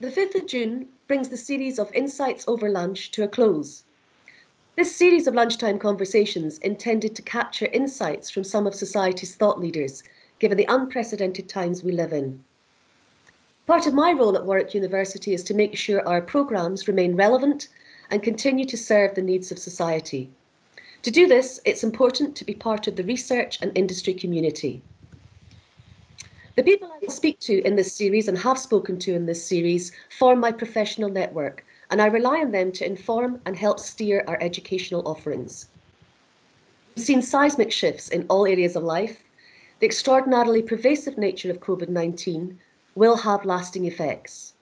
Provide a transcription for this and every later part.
the 5th of June brings the series of Insights over Lunch to a close. This series of lunchtime conversations intended to capture insights from some of society's thought leaders, given the unprecedented times we live in. Part of my role at Warwick University is to make sure our programmes remain relevant and continue to serve the needs of society. To do this, it's important to be part of the research and industry community. The people I speak to in this series and have spoken to in this series form my professional network, and I rely on them to inform and help steer our educational offerings. We've seen seismic shifts in all areas of life. The extraordinarily pervasive nature of COVID 19 will have lasting effects.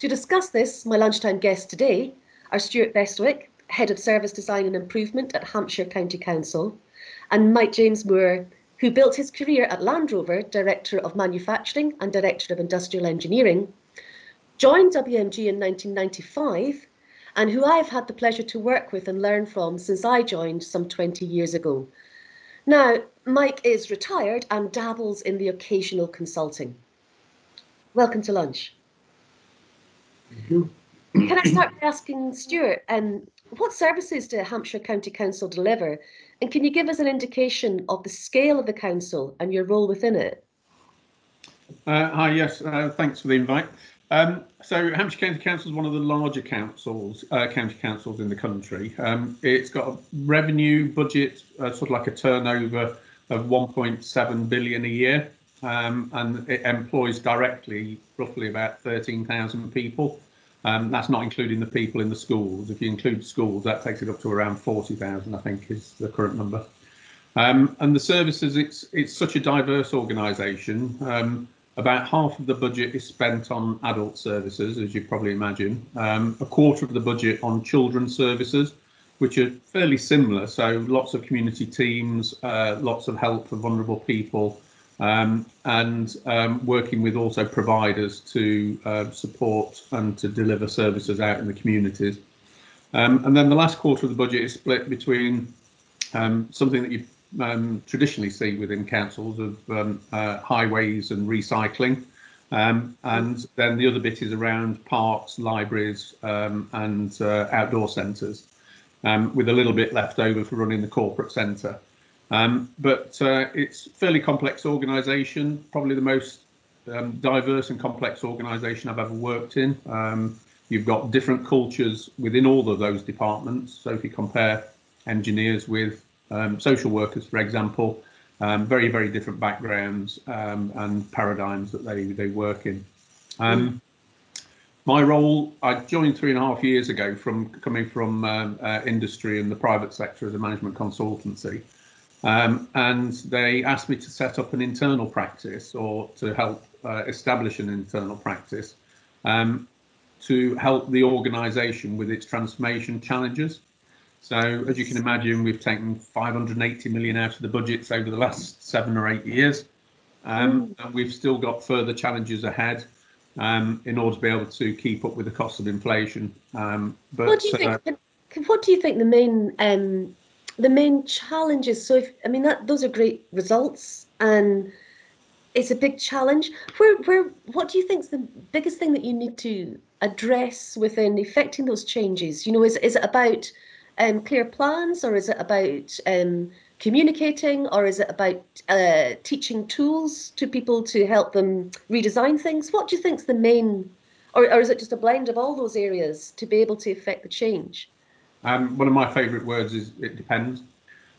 To discuss this, my lunchtime guests today are Stuart Bestwick, Head of Service Design and Improvement at Hampshire County Council, and Mike James Moore, who built his career at Land Rover, Director of Manufacturing and Director of Industrial Engineering, joined WMG in 1995, and who I've had the pleasure to work with and learn from since I joined some 20 years ago. Now, Mike is retired and dabbles in the occasional consulting. Welcome to lunch. Thank you. Can I start by asking Stuart, um, what services do Hampshire County Council deliver and can you give us an indication of the scale of the council and your role within it? Uh, hi, yes, uh, thanks for the invite. Um, so Hampshire County Council is one of the larger councils, uh, county councils in the country. Um, it's got a revenue budget, uh, sort of like a turnover of 1.7 billion a year, um, and it employs directly roughly about 13,000 people. Um, that's not including the people in the schools. If you include schools, that takes it up to around 40,000, I think is the current number. Um, and the services, it's it's such a diverse organisation. Um, about half of the budget is spent on adult services, as you probably imagine. Um, a quarter of the budget on children's services, which are fairly similar. So lots of community teams, uh, lots of help for vulnerable people, um, and um, working with also providers to uh, support and to deliver services out in the communities. Um, and then the last quarter of the budget is split between um, something that you um, traditionally see within councils of um, uh, highways and recycling. and then the other bit is around parks, libraries and uh, outdoor centres, with a little bit left over for running the corporate centre. Um, but uh, it's fairly complex organisation, probably the most um, diverse and complex organisation I've ever worked in. Um, you've got different cultures within all of those departments. So if you compare engineers with um, social workers, for example, um, very, very different backgrounds um, and paradigms that they, they work in. My role, I joined three and a half years ago from coming from uh, industry and the private sector as a management consultancy. Um, and they asked me to set up an internal practice or to help uh, establish an internal practice um, to help the organisation with its transformation challenges. So, as you can imagine, we've taken 580 million out of the budgets over the last seven or eight years, um, mm. and we've still got further challenges ahead um, in order to be able to keep up with the cost of inflation. Um, but what do you think? Uh, what do you think the main um, the main challenges so if i mean that those are great results and it's a big challenge. Where where what do you think is the biggest thing that you need to address within effecting those changes? You know is, is it about um, clear plans or is it about um, communicating or is it about uh, teaching tools to people to help them redesign things? What do you think is the main or, or is it just a blend of all those areas to be able to affect the change um, one of my favourite words is it depends.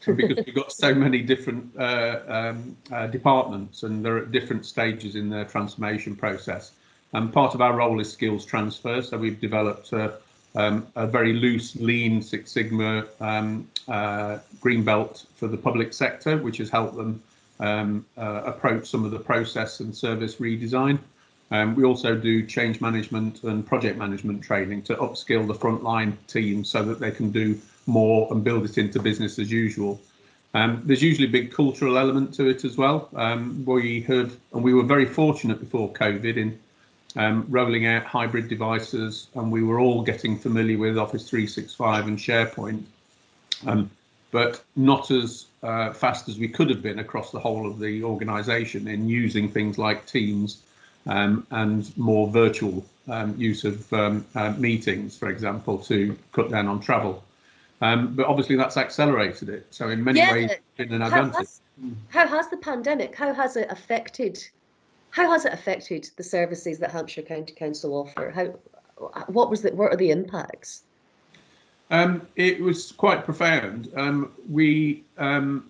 Because we've got so many different uh, um, uh, departments and they're at different stages in their transformation process. And part of our role is skills transfer. So we've developed a, um, a very loose, lean Six Sigma um, uh, green belt for the public sector, which has helped them um, uh, approach some of the process and service redesign. Um, we also do change management and project management training to upskill the frontline team so that they can do more and build it into business as usual. Um, there's usually a big cultural element to it as well. Um, we heard, and we were very fortunate before COVID in um, rolling out hybrid devices, and we were all getting familiar with Office 365 and SharePoint, um, but not as uh, fast as we could have been across the whole of the organisation in using things like Teams um, and more virtual um, use of um, uh, meetings, for example, to cut down on travel. Um, but obviously that's accelerated it. So in many Yeah. ways, it's been an How advantage. has, how has the pandemic, how has it affected, how has it affected the services that Hampshire County Council offer? How, what was the, what are the impacts? Um, it was quite profound. Um, we um,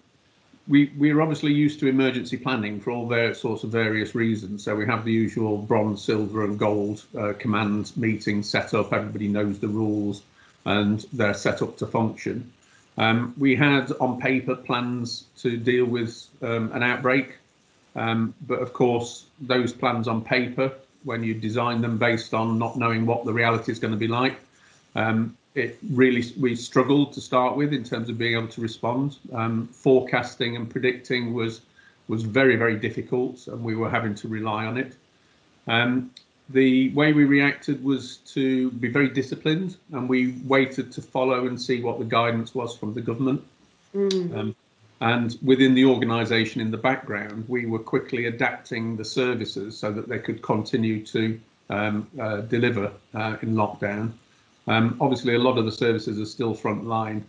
we we are obviously used to emergency planning for all their sorts of various reasons. So we have the usual bronze, silver, and gold uh, command meetings set up. Everybody knows the rules, and they're set up to function. Um, we had on paper plans to deal with um, an outbreak, um, but of course those plans on paper, when you design them based on not knowing what the reality is going to be like, um, it really we struggled to start with in terms of being able to respond. Um, forecasting and predicting was was very very difficult, and we were having to rely on it. Um, the way we reacted was to be very disciplined, and we waited to follow and see what the guidance was from the government. Mm. Um, and within the organisation in the background, we were quickly adapting the services so that they could continue to um, uh, deliver uh, in lockdown. Um, obviously, a lot of the services are still frontline,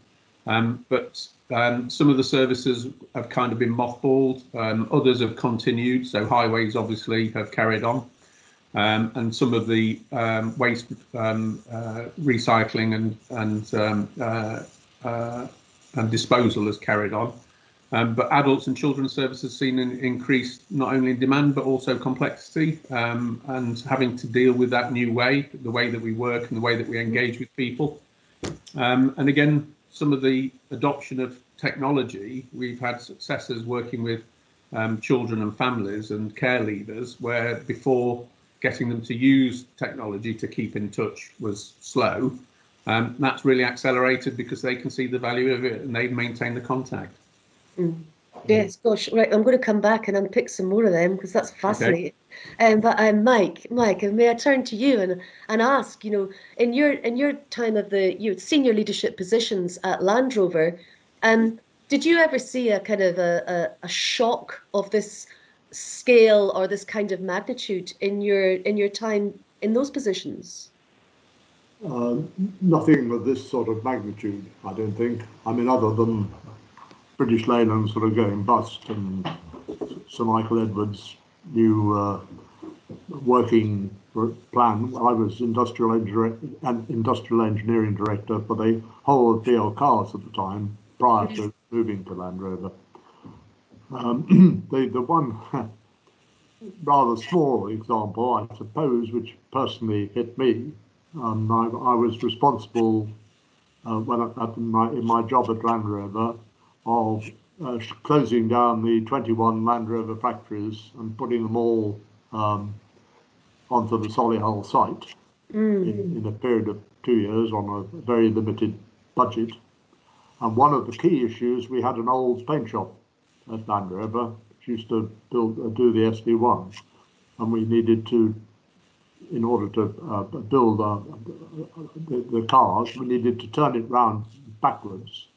um, but um, some of the services have kind of been mothballed. Um, others have continued. So highways obviously have carried on, um, and some of the um, waste uh, recycling and and uh, uh, and disposal has carried on. Um, but adults and children's services seen an increase not only in demand but also complexity um, and having to deal with that new way, the way that we work and the way that we engage with people. Um, and again, some of the adoption of technology, we've had successes working with um, children and families and care leavers where before getting them to use technology to keep in touch was slow. Um, that's really accelerated because they can see the value of it and they've maintained the contact. Mm. Yes, gosh, right. I'm going to come back and unpick some more of them because that's fascinating. Um, but um, Mike, Mike, may I turn to you and and ask, you know, in your in your time of the you senior leadership positions at Land Rover, um, did you ever see a kind of a, a, a shock of this scale or this kind of magnitude in your in your time in those positions? Uh, nothing of this sort of magnitude, I don't think. I mean, other than British Leyland sort of going bust and Sir Michael Edwards' new uh, working plan. I was industrial, engineer, and industrial engineering director for the whole of BL Cars at the time, prior to moving to Land Rover. Um, the, the one rather small example, I suppose, which personally hit me, um, I, I was responsible uh, when I, my, in my job at Land Rover of uh, closing down the 21 Land Rover factories and putting them all um, onto the Solihull site Mm. in, in a period of two years on a very limited budget. And one of the key issues, we had an old paint shop at Land Rover, which used to build uh, do the SD1, and we needed to, in order to uh, build uh, the, the cars, we needed to turn it round backwards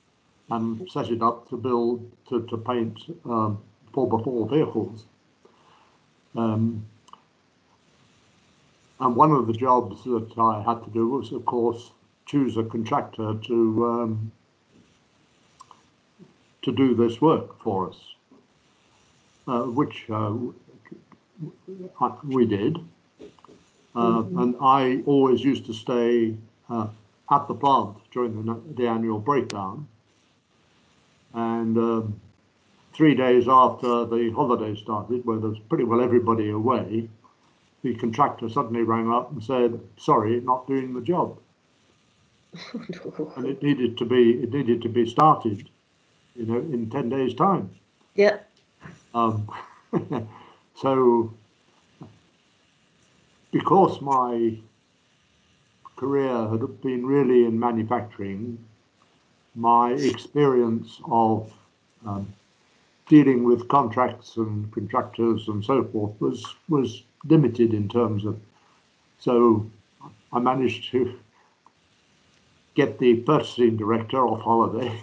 and set it up to build to, to paint um, 4x4 vehicles. Um, and one of the jobs that I had to do was, of course, choose a contractor to um, to do this work for us, uh, which uh, we did. Uh, And I always used to stay uh, at the plant during the, the annual breakdown. And um, three days after the holiday started, where there's pretty well everybody away, the contractor suddenly rang up and said, "Sorry, not doing the job," and it needed to be it needed to be started, you know, in ten days' time. yeah. Um, so, because my career had been really in manufacturing, my experience of um, dealing with contracts and contractors and so forth was was limited in terms of. So, I managed to get the purchasing director off holiday,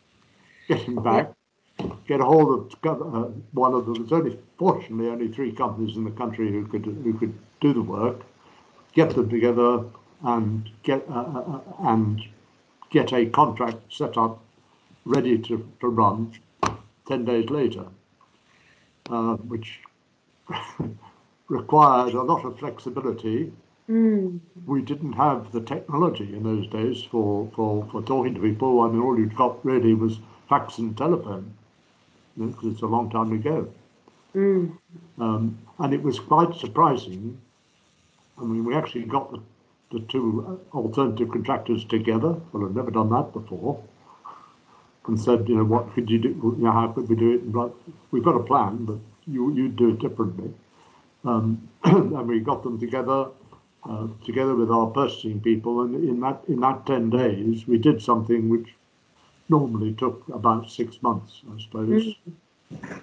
get him back, get a hold of uh, one of them. There's only, fortunately, only three companies in the country who could who could do the work. Get them together and get uh, uh, uh and get a contract set up, ready to, to run. Ten days later, uh, which required a lot of flexibility. Mm. We didn't have the technology in those days for, for, for talking to people. I mean, all you'd got really was fax and telephone because it's a long time ago. Mm. Um, and it was quite surprising. I mean, we actually got the, the two alternative contractors together. Well, I've never done that before. And said, you know, what could you do? You know, how could we do it? And like, we've got a plan, but you you do it differently. Um, and we got them together, uh, together with our purchasing people. And in that in that ten days, we did something which normally took about six months, I suppose.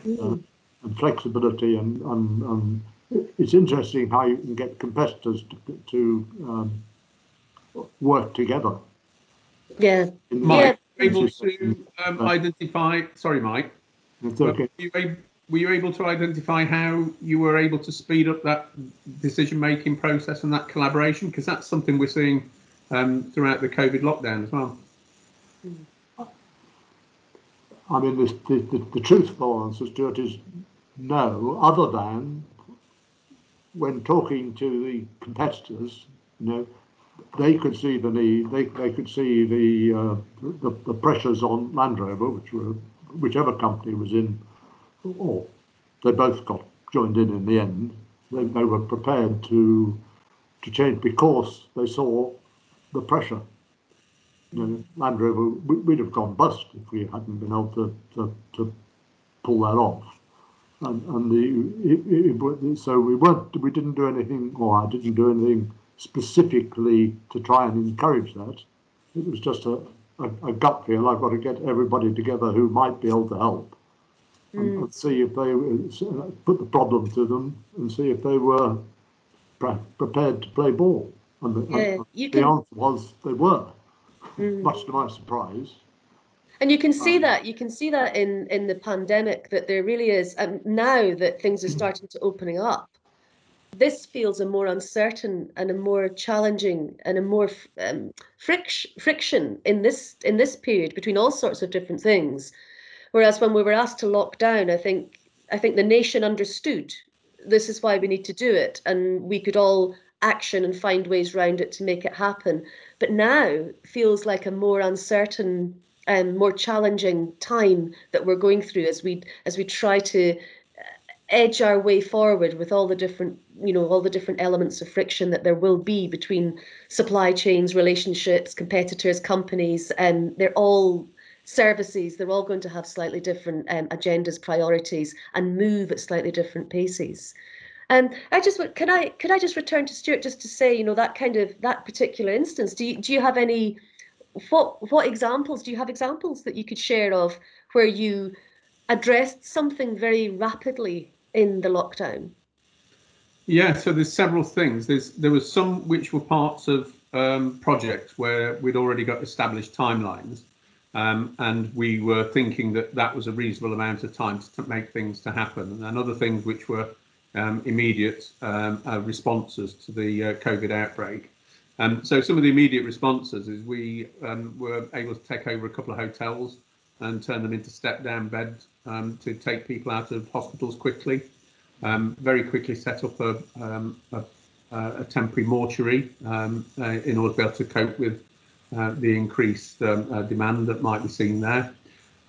Mm. Uh, and flexibility and, and, and, it's interesting how you can get competitors to, to um, work together. Yeah. Mike, yeah. able to um, uh, identify, sorry, Mike. It's okay. Were you, able, were you able to identify how you were able to speed up that decision-making process and that collaboration? Because that's something we're seeing um, throughout the COVID lockdown as well. I mean, the, the, the, truthful answer, Stuart, is no, other than when talking to the competitors, you know, they could see the need, they, they could see the, uh, the, the pressures on Land Rover, which were whichever company was in, or they both got joined in in the end. They, they were prepared to to change because they saw the pressure you know, Land Rover, we'd have gone bust if we hadn't been able to, to, to pull that off. And, and the, it, it, so we weren't, we didn't do anything, or I didn't do anything specifically to try and encourage that. It was just a, a, a gut feel. I've got to get everybody together who might be able to help mm. and, and, see if they put the problem to them and see if they were pre prepared to play ball. And the, yeah, and the can... answer was they were mm. much to my surprise. And you can see um, that you can see that in in the pandemic that there really is um, now that things are starting to opening up. This feels a more uncertain and a more challenging and a more um, friction friction in this in this period between all sorts of different things. Whereas when we were asked to lock down, I think I think the nation understood this is why we need to do it, and we could all action and find ways around it to make it happen. But now feels like a more uncertain um, more challenging time that we're going through as we as we try to uh, edge our way forward with all the different you know all the different elements of friction that there will be between supply chains relationships competitors companies and they're all services they're all going to have slightly different um, agendas priorities and move at slightly different paces um, I just can I could I just return to Stuart just to say, you know, that kind of that particular instance. Do you do you have any what what examples do you have examples that you could share of where you addressed something very rapidly in the lockdown? Yeah, so there's several things. There's there was some which were parts of um, projects where we'd already got established timelines, um, and we were thinking that that was a reasonable amount of time to make things to happen. And other things which were um, immediate um, uh, responses to the uh, COVID outbreak. Um, so some of the immediate responses is we um, were able to take over a couple of hotels and turn them into step-down beds um, to take people out of hospitals quickly. Um, very quickly set up a, a, a temporary mortuary uh, in order to be able to cope with uh, the increased uh, demand that might be seen there.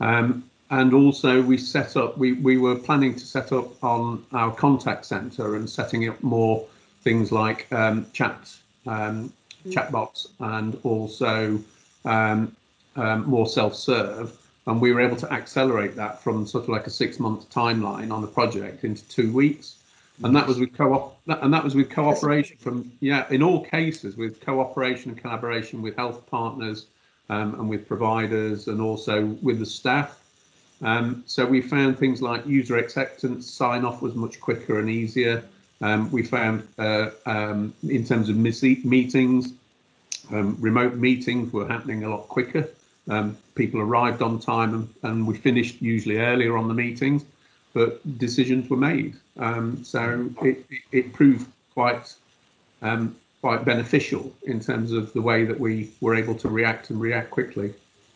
Um, and also we set up we we were planning to set up on our contact center and setting up more things like um, chat um, mm. chatbots and also um, um, more self-serve and we were able to accelerate that from sort of like a six month timeline on the project into two weeks and that was with co-op and that was with cooperation from yeah in all cases with cooperation and collaboration with health partners um, and with providers and also with the staff um, so we found things like user acceptance sign off was much quicker and easier. Um, we found uh, um, in terms of meetings, um, remote meetings were happening a lot quicker Um, people arrived on time and, and we finished usually earlier on the meetings, but decisions were made. Um, so it, it, proved quite um, quite beneficial in terms of the way that we were able to react and react quickly.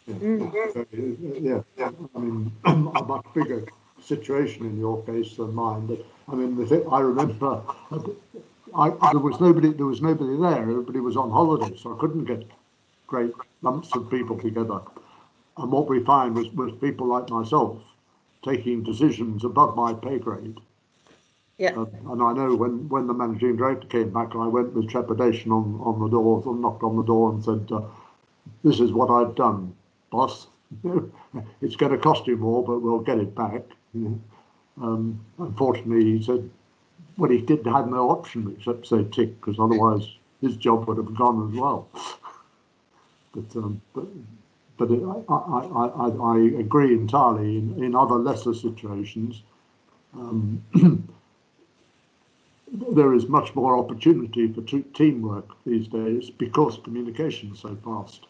Yeah, yeah, I mean, a much bigger situation in your case than mine, but I mean, the thing, I remember, I, there was nobody, there was nobody there, everybody was on holiday, so I couldn't get great lumps of people together. And what we find was, was people like myself taking decisions above my pay grade. Yeah. Uh, and I know when, when the managing director came back, I went with trepidation on, on the door, and knocked on the door and said, uh, this is what I've done, boss. it's going to cost you more, but we'll get it back. Um, unfortunately, he said, well, he did have no option except say tick, because otherwise his job would have gone as well. but um, but but it, I, I, I, I agree entirely. In, in other lesser situations, um, there is much more opportunity for teamwork these days because communication is so fast.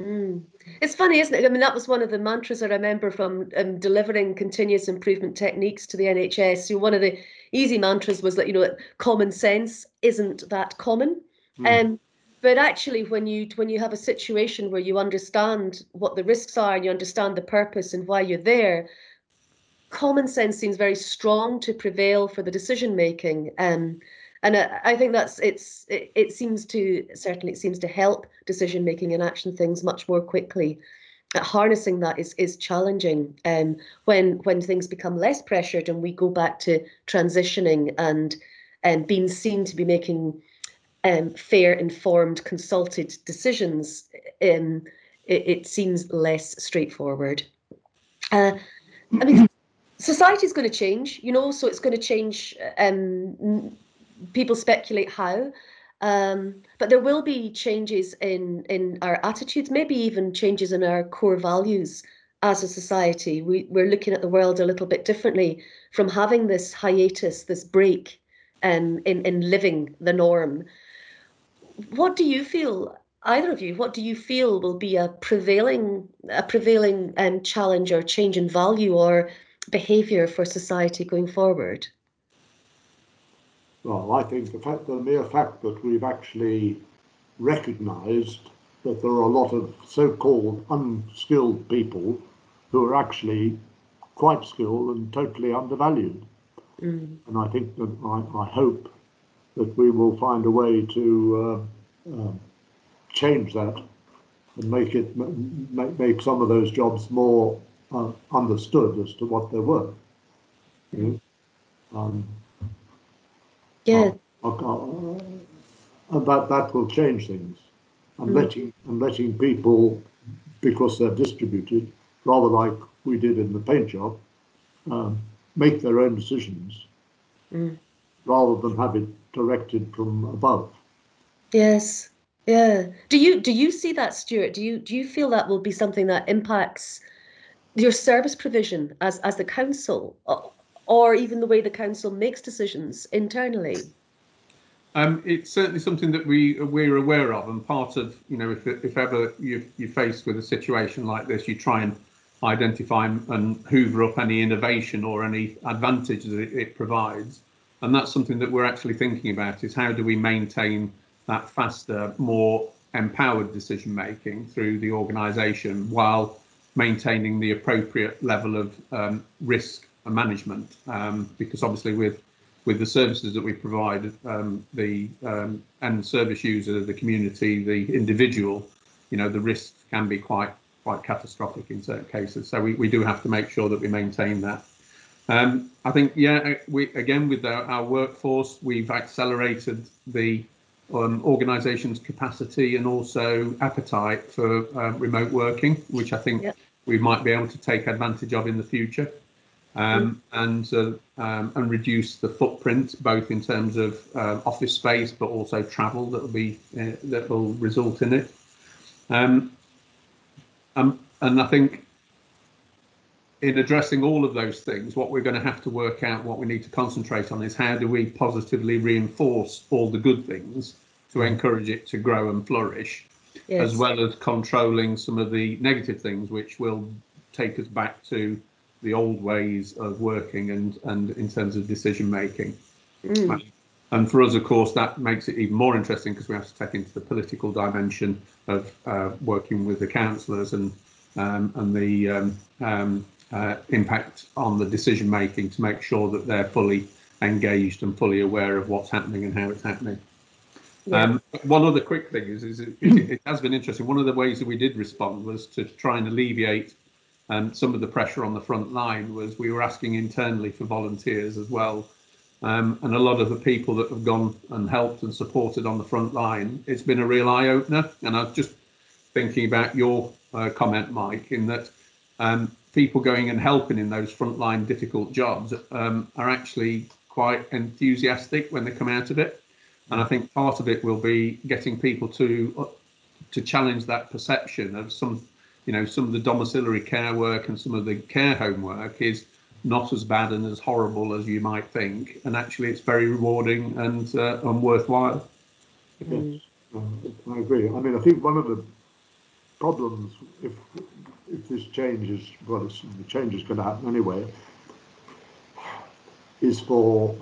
Mm. It's funny, isn't it? I mean, that was one of the mantras I remember from um, delivering continuous improvement techniques to the NHS. So one of the easy mantras was that you know common sense isn't that common. Mm. Um, but actually, when you when you have a situation where you understand what the risks are and you understand the purpose and why you're there, common sense seems very strong to prevail for the decision making. Um, and I, I think that's it's it, it, seems to certainly it seems to help decision making and action things much more quickly. Harnessing that is is challenging um, when when things become less pressured and we go back to transitioning and and being seen to be making um, fair, informed, consulted decisions. Um, it, it seems less straightforward. Uh, I mean, society is going to change, you know, so it's going to change um, people speculate how. Um, but there will be changes in in our attitudes, maybe even changes in our core values as a society. We, we're looking at the world a little bit differently from having this hiatus, this break, um, in in living the norm. What do you feel? Either of you, what do you feel will be a prevailing a prevailing um, challenge or change in value or behaviour for society going forward? Well, I think the fact, the mere fact that we've actually recognised that there are a lot of so-called unskilled people who are actually quite skilled and totally undervalued. Mm. And I think that I, I, hope that we will find a way to uh, uh, change that and make it make, make some of those jobs more uh, understood as to what they're worth. You know? um, yeah. and that, that will change things. And mm. letting and letting people, because they're distributed, rather like we did in the paint job, um, make their own decisions mm. rather than have it directed from above. Yes. Yeah. Do you do you see that, Stuart? Do you do you feel that will be something that impacts your service provision as as the council? Or even the way the council makes decisions internally? Um, it's certainly something that we we're aware of, and part of you know if if ever you you're faced with a situation like this, you try and identify and hoover up any innovation or any advantage that it, provides, and that's something that we're actually thinking about: is how do we maintain that faster, more empowered decision making through the organisation while maintaining the appropriate level of um, risk management um, because obviously with with the services that we provide, um, the um, and service user, the community, the individual, you know, the risks can be quite quite catastrophic in certain cases. So we, we do have to make sure that we maintain that. Um, I think, yeah, we again with our, our workforce, we've accelerated the um, organisation's capacity and also appetite for uh, remote working, which I think yep. we might be able to take advantage of in the future um, and uh, um, and reduce the footprint both in terms of uh, office space but also travel that will be uh, that will result in it. Um, um, and I think in addressing all of those things, what we're going to have to work out, what we need to concentrate on is how do we positively reinforce all the good things to encourage it to grow and flourish, Yes. as well as controlling some of the negative things, which will take us back to the old ways of working and, and in terms of decision making. Mm. And for us, of course, that makes it even more interesting because we have to take into the political dimension of uh, working with the councillors and um, and the um, um, uh, impact on the decision making to make sure that they're fully engaged and fully aware of what's happening and how it's happening. Yeah. Um, one other quick thing is, is it, it, it has been interesting. One of the ways that we did respond was to try and alleviate um, some of the pressure on the front line. Was we were asking internally for volunteers as well, um, and a lot of the people that have gone and helped and supported on the front line. It's been a real eye opener, and I was just thinking about your uh, comment, Mike, in that um, people going and helping in those frontline difficult jobs um, are actually quite enthusiastic when they come out of it. And I think part of it will be getting people to uh, to challenge that perception of some, you know, some of the domiciliary care work and some of the care home work is not as bad and as horrible as you might think. And actually, it's very rewarding and uh, and worthwhile. Yes, uh, I agree. I mean, I think one of the problems, if if this change is well, it's, the change is going to happen anyway, is for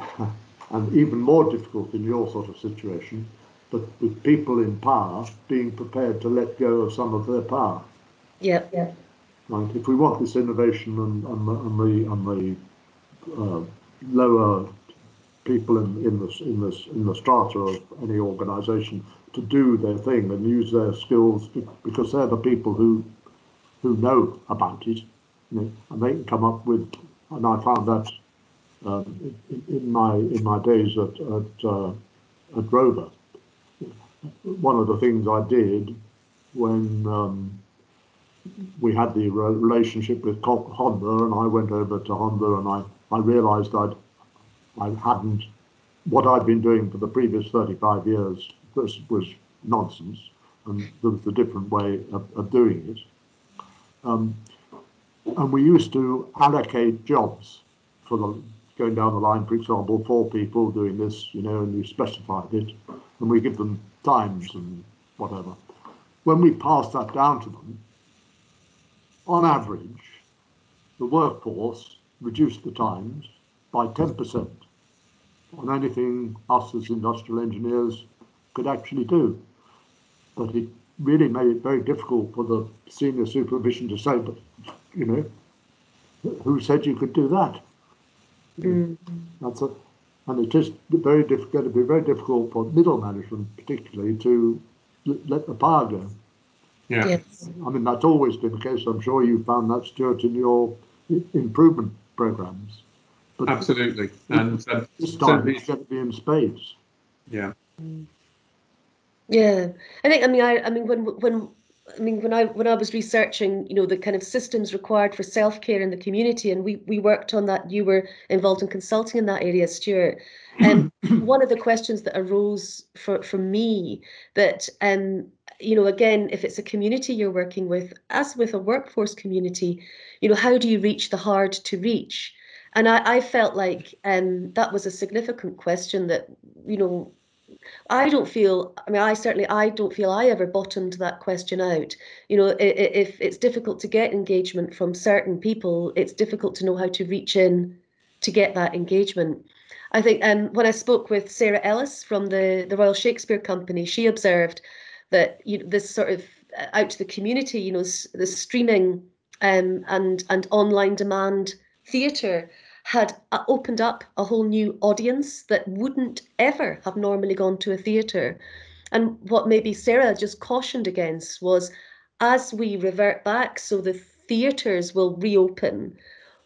and even more difficult in your sort of situation, but with people in power being prepared to let go of some of their power. Yeah, yeah. Right. If we want this innovation and, and the and the, and the uh, lower people in, in the in the in the strata of any organisation to do their thing and use their skills because they're the people who who know about it, you know, and they can come up with. And I found that um, in, in my in my days at at, uh, at Rover, one of the things I did when um, we had the re- relationship with Honda, and I went over to Honda, and I, I realised I'd I hadn't what I'd been doing for the previous 35 years was was nonsense, and there was a different way of, of doing it. Um, and we used to allocate jobs for the going down the line, for example, four people doing this, you know, and you specified it, and we give them times and whatever. When we passed that down to them, on average, the workforce reduced the times by 10% on anything us as industrial engineers could actually do. But it really made it very difficult for the senior supervision to say, but, you know, who said you could do that? Mm. That's a, and it's just very difficult, going to be very difficult for middle management, particularly, to l- let the power go. Yeah. Yes. I mean, that's always been the case. I'm sure you found that, Stuart, in your improvement programs. But Absolutely. And um, this time certainly- it's going to be in spades. yeah. Yeah, I think. I mean, I. I mean, when when I mean when I when I was researching, you know, the kind of systems required for self care in the community, and we we worked on that. You were involved in consulting in that area, Stuart. And one of the questions that arose for for me that um you know again if it's a community you're working with as with a workforce community you know how do you reach the hard to reach and i i felt like um that was a significant question that you know I don't feel, I mean, I certainly, I don't feel I ever bottomed that question out. You know, if it's difficult to get engagement from certain people, it's difficult to know how to reach in to get that engagement. I think um, when I spoke with Sarah Ellis from the, the Royal Shakespeare Company, she observed that you know, this sort of uh, out to the community, you know, the streaming um, and and online demand theatre had uh, opened up a whole new audience that wouldn't ever have normally gone to a theatre. And what maybe Sarah just cautioned against was as we revert back, so the theatres will reopen.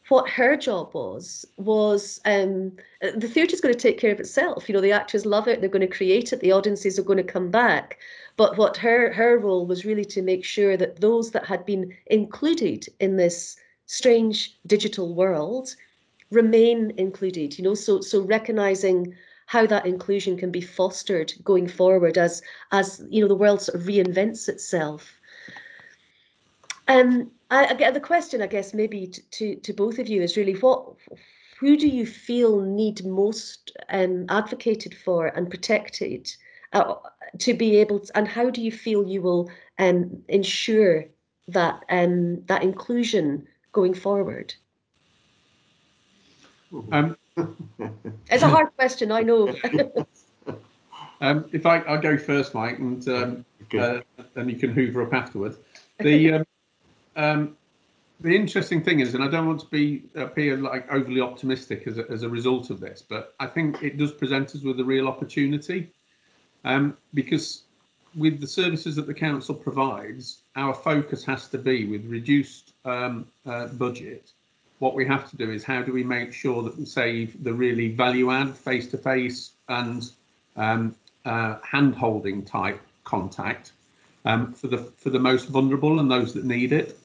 What her job was was um, the theatre's going to take care of itself. You know, the actors love it; they're going to create it. The audiences are going to come back. But what her her role was really to make sure that those that had been included in this strange digital world remain included you know so so recognizing how that inclusion can be fostered going forward as as you know the world sort of reinvents itself um I, I get the question i guess maybe to, to to both of you is really what who do you feel need most um advocated for and protected uh, to be able to, and how do you feel you will um, ensure that um, that inclusion going forward? Um, It's a hard question, I know. um, if I, I'll go first, Mike, and um, Okay. uh, and you can hoover up afterwards. The um, the interesting thing is, and I don't want to be appear like overly optimistic as a, as a result of this, but I think it does present us with a real opportunity, um, because with the services that the council provides, our focus has to be with reduced um, uh, budget. What we have to do is how do we make sure that we save the really value add face to face and um, uh, hand holding type contact um, for the for the most vulnerable and those that need it,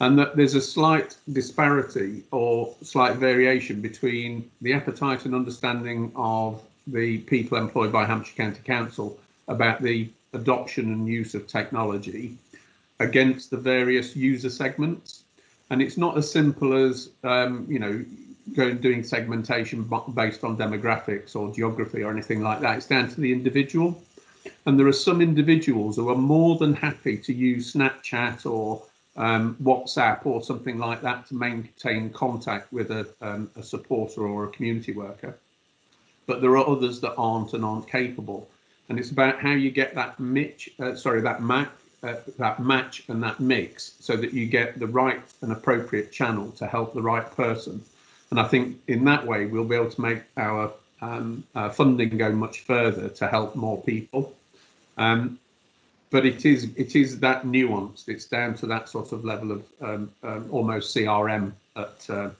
and that there's a slight disparity or slight variation between the appetite and understanding of the people employed by Hampshire County Council about the adoption and use of technology against the various user segments. And it's not as simple as um, you know going doing segmentation based on demographics or geography or anything like that. It's down to the individual. And there are some individuals who are more than happy to use Snapchat or um, WhatsApp or something like that to maintain contact with a, um, a supporter or a community worker. But there are others that aren't and aren't capable. And it's about how you get that mitch, uh, sorry, that match, uh, that match and that mix, so that you get the right and appropriate channel to help the right person. And I think in that way we'll be able to make our um, funding go much further to help more people. Um, but it is it is that nuanced. It's down to that sort of level of um, um, almost CRM at, uh,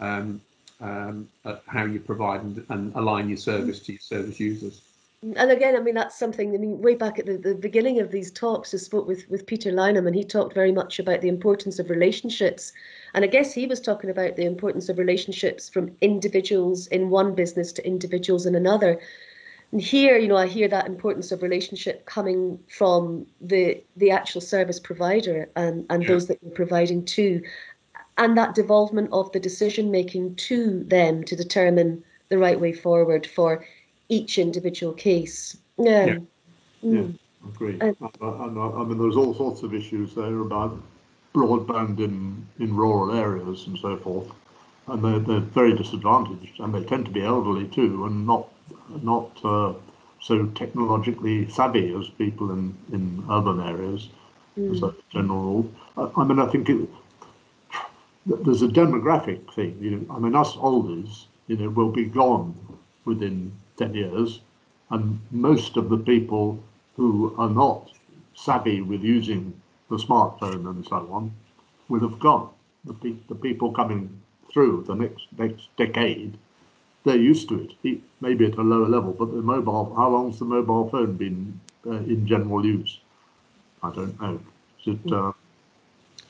um, um, at how you provide and, and align your service to your service users. And again, I mean, that's something, I mean, way back at the, the beginning of these talks, I spoke with, with Peter Lynham and he talked very much about the importance of relationships. And I guess he was talking about the importance of relationships from individuals in one business to individuals in another. And here, you know, I hear that importance of relationship coming from the the actual service provider and, and Yeah. those that you're providing to, and that devolvement of the decision making to them to determine the right way forward for each individual case. Yeah. Yeah. Mm. Agree. And, and, I mean, there's all sorts of issues there about broadband in, in rural areas and so forth. And they're, they're very disadvantaged and they tend to be elderly too and not, not uh, so technologically savvy as people in, in urban areas as a general rule. I, I mean, I think it, there's a demographic thing. You know, I mean, us olders, you know, will be gone within 10 years, and most of the people who are not savvy with using the smartphone and so on will have gone. The, pe- the people coming through the next next decade, they're used to it, maybe at a lower level. But the mobile, how long's the mobile phone been uh, in general use? I don't know. Is it uh,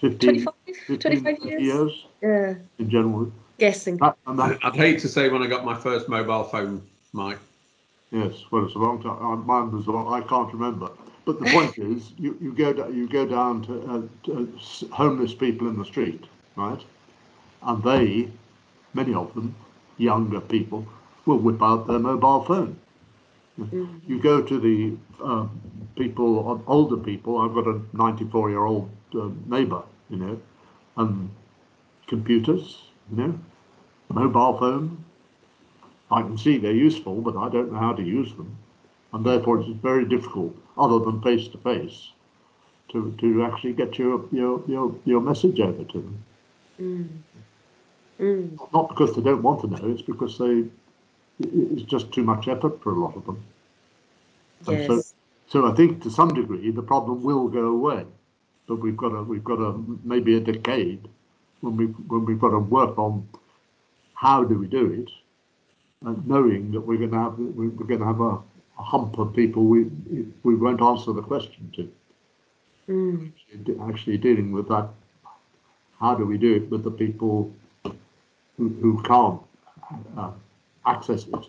15, 25, 15, 25 years? years Yeah, in general? guessing. That, and that, I'd hate to say when I got my first mobile phone, Mike. yes, well, it's a long time. Uh, mine was a long, I can't remember. But the point is, you, you go da- you go down to, uh, to homeless people in the street, right? And they, many of them, younger people, will whip out their mobile phone. You go to the uh, people, older people. I've got a 94 year old uh, neighbour, you know, and computers, you know, mobile phone. I can see they're useful, but I don't know how to use them, and therefore it's very difficult, other than face to face, to to actually get your your your your message over to them. Mm. Not because they don't want to know; it's because they it's just too much effort for a lot of them. And so, Yes. so I think to some degree the problem will go away, but we've got to we've got to maybe a decade when we when we've got to work on how do we do it, and knowing that we're going to have we- we're going to have a, a hump of people we we won't answer the question to. Mm. Actually dealing with that, how do we do it with the people who, who can't uh, access it?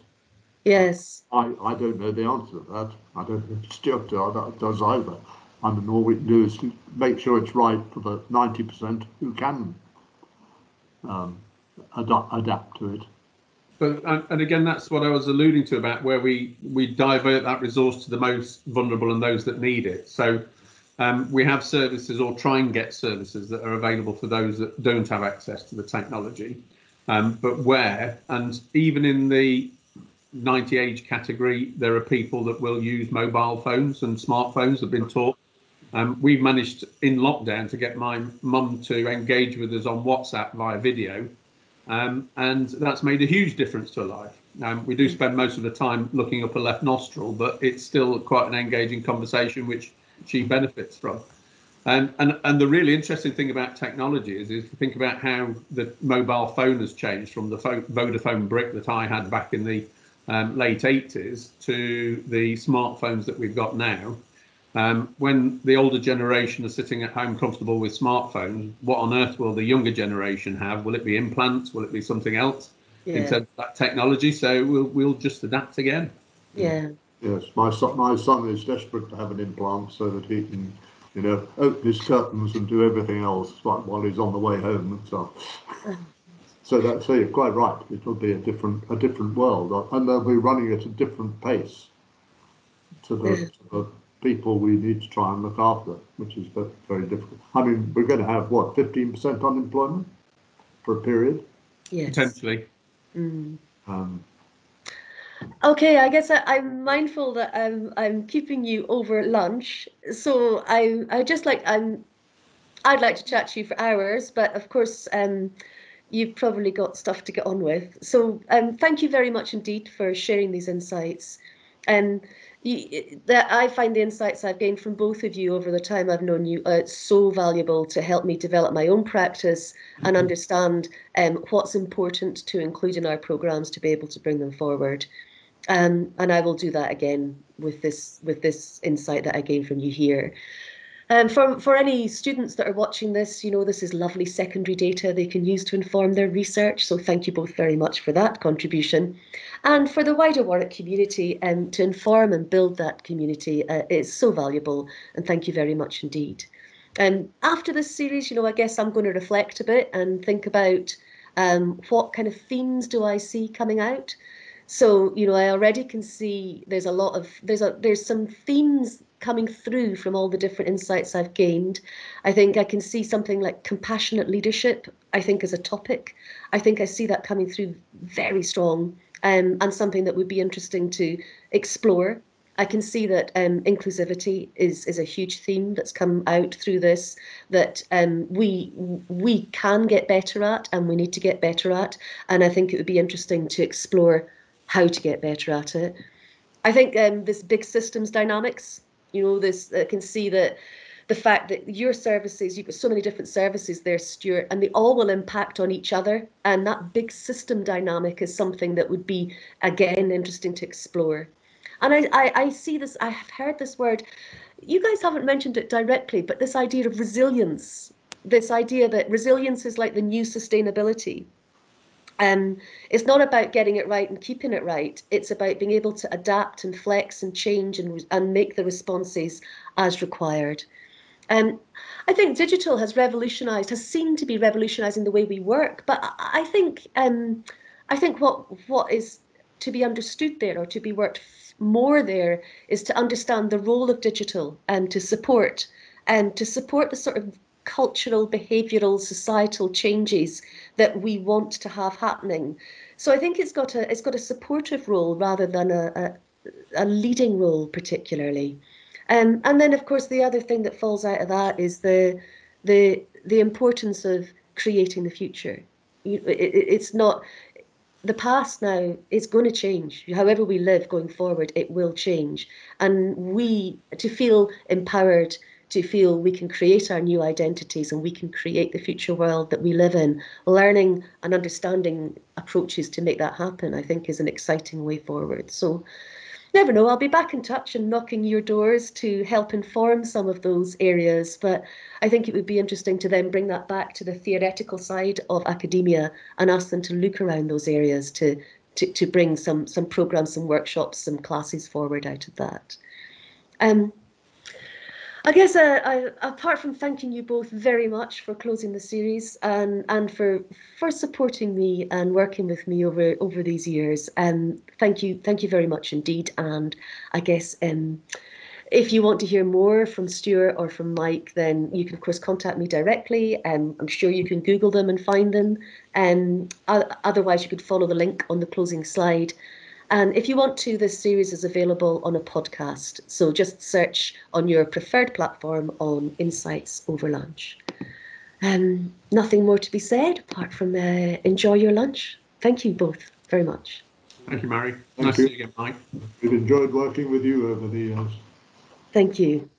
Yes. I, I don't know the answer to that. I don't know if Stuart do- does either. I mean, all we can do is make sure it's right for the 90% who can um, adapt, adapt to it. but and, and again, that's what I was alluding to about where we we divert that resource to the most vulnerable and those that need it. So um, we have services or try and get services that are available for those that don't have access to the technology. Um, but where, and even in the 90 age category, there are people that will use mobile phones and smartphones that have been taught. Um, we've managed in lockdown to get my mum to engage with us on WhatsApp via video, um, and that's made a huge difference to her life. Um, we do spend most of the time looking up a left nostril, but it's still quite an engaging conversation which she benefits from. And, and, and the really interesting thing about technology is, is to think about how the mobile phone has changed from the phone, Vodafone brick that I had back in the um, late 80s to the smartphones that we've got now. Um, when the older generation are sitting at home comfortable with smartphones, what on earth will the younger generation have? Will it be implants? Will it be something else yeah. in terms of that technology? So we'll, we'll just adapt again. Yeah. Yes, my son, my son is desperate to have an implant so that he can you know, open his curtains and do everything else like while he's on the way home and stuff. so that's so you're quite right. It'll be a different a different world, and they'll be running at a different pace to the, to the people we need to try and look after, which is very, very difficult. I mean, we're going to have what 15% unemployment for a period. Yes. Potentially. Mm. Um, Okay, I guess I, am mindful that I'm I'm keeping you over lunch, so I I just like I'm I'd like to chat to you for hours, but of course um, you've probably got stuff to get on with. So um, thank you very much indeed for sharing these insights, and you, that I find the insights I've gained from both of you over the time I've known you uh, so valuable to help me develop my own practice and mm-hmm. understand um, what's important to include in our programs to be able to bring them forward. Um, and I will do that again with this with this insight that I gained from you here. Um, for, for any students that are watching this, you know, this is lovely secondary data they can use to inform their research. So thank you both very much for that contribution. And for the wider Warwick community, um, to inform and build that community uh, is so valuable. And thank you very much indeed. Um, after this series, you know, I guess I'm going to reflect a bit and think about um, what kind of themes do I see coming out. So, you know, I already can see there's a lot of there's a there's some themes coming through from all the different insights I've gained. I think I can see something like compassionate leadership, I think, as a topic. I think I see that coming through very strong um, and something that would be interesting to explore. I can see that um, inclusivity is is a huge theme that's come out through this that um, we we can get better at and we need to get better at. And I think it would be interesting to explore how to get better at it. I think um, this big systems dynamics, you know, this I can see that the fact that your services, you've got so many different services there, Stuart, and they all will impact on each other. And that big system dynamic is something that would be, again, interesting to explore. And I, I, I see this, I have heard this word, you guys haven't mentioned it directly, but this idea of resilience, this idea that resilience is like the new sustainability. Um, it's not about getting it right and keeping it right. It's about being able to adapt and flex and change and, and make the responses as required. Um, I think digital has revolutionised, has seemed to be revolutionising the way we work. But I think, um, I think what what is to be understood there, or to be worked more there, is to understand the role of digital and to support and to support the sort of cultural, behavioural, societal changes that we want to have happening. So I think it's got a it's got a supportive role rather than a, a, a leading role particularly. Um, and then of course the other thing that falls out of that is the the the importance of creating the future. it, it's not the past now is going to change. However we live going forward, it will change. And we to feel empowered to feel we can create our new identities and we can create the future world that we live in. Learning and understanding approaches to make that happen, I think, is an exciting way forward. So, never know, I'll be back in touch and knocking your doors to help inform some of those areas. But I think it would be interesting to then bring that back to the theoretical side of academia and ask them to look around those areas to. To, to bring some some programs, some workshops, some classes forward out of that. Um, I guess uh, I, apart from thanking you both very much for closing the series and and for for supporting me and working with me over over these years, um, thank you thank you very much indeed. And I guess um, if you want to hear more from Stuart or from Mike, then you can of course contact me directly. Um, I'm sure you can Google them and find them. Um, otherwise, you could follow the link on the closing slide. And if you want to, this series is available on a podcast. So just search on your preferred platform on Insights Over Lunch. Um, nothing more to be said apart from uh, enjoy your lunch. Thank you both very much. Thank you, Mary. Thank nice you. to see you again, Mike. We've enjoyed working with you over the years. Thank you.